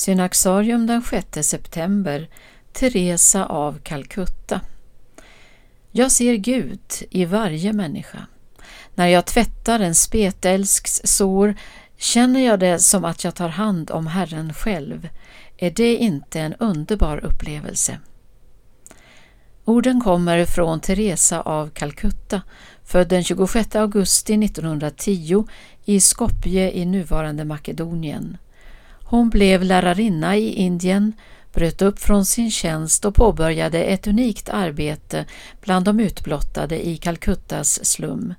Synaxarium den 6 september Teresa av Calcutta Jag ser Gud i varje människa. När jag tvättar en spetälsks sår känner jag det som att jag tar hand om Herren själv. Är det inte en underbar upplevelse? Orden kommer från Teresa av Calcutta, född den 26 augusti 1910 i Skopje i nuvarande Makedonien. Hon blev lärarinna i Indien, bröt upp från sin tjänst och påbörjade ett unikt arbete bland de utblottade i Calcuttas slum.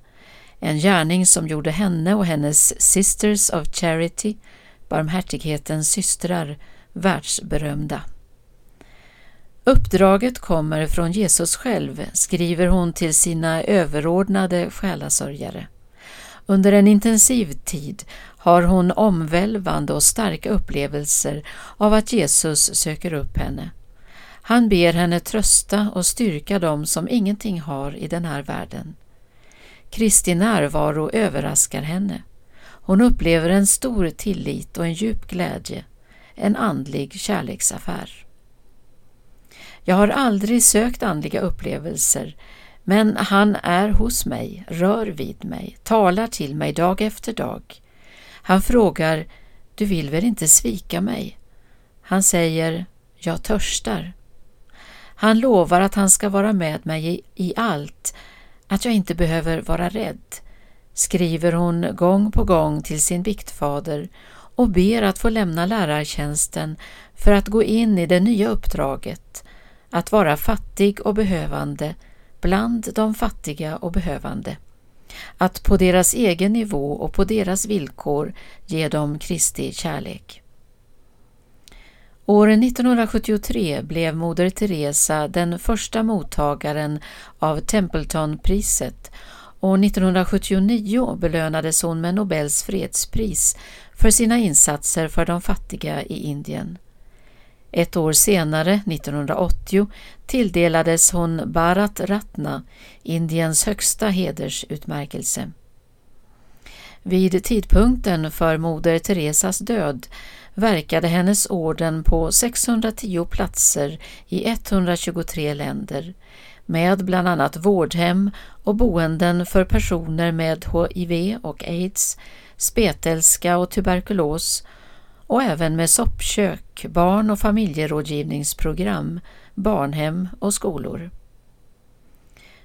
En gärning som gjorde henne och hennes Sisters of Charity, barmhärtighetens systrar, världsberömda. Uppdraget kommer från Jesus själv, skriver hon till sina överordnade själasörjare. Under en intensiv tid har hon omvälvande och starka upplevelser av att Jesus söker upp henne. Han ber henne trösta och styrka dem som ingenting har i den här världen. Kristi närvaro överraskar henne. Hon upplever en stor tillit och en djup glädje, en andlig kärleksaffär. Jag har aldrig sökt andliga upplevelser, men han är hos mig, rör vid mig, talar till mig dag efter dag. Han frågar, du vill väl inte svika mig? Han säger, jag törstar. Han lovar att han ska vara med mig i, i allt, att jag inte behöver vara rädd, skriver hon gång på gång till sin biktfader och ber att få lämna lärartjänsten för att gå in i det nya uppdraget, att vara fattig och behövande bland de fattiga och behövande. Att på deras egen nivå och på deras villkor ge dem Kristi kärlek. År 1973 blev Moder Teresa den första mottagaren av Templetonpriset och 1979 belönades hon med Nobels fredspris för sina insatser för de fattiga i Indien. Ett år senare, 1980, tilldelades hon Bharat Ratna, Indiens högsta hedersutmärkelse. Vid tidpunkten för Moder Teresas död verkade hennes orden på 610 platser i 123 länder med bland annat vårdhem och boenden för personer med HIV och aids, spetälska och tuberkulos och även med soppkök, barn- och familjerådgivningsprogram, barnhem och skolor.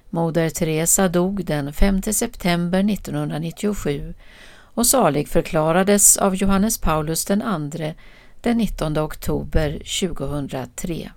Moder Teresa dog den 5 september 1997 och salig förklarades av Johannes Paulus II den 19 oktober 2003.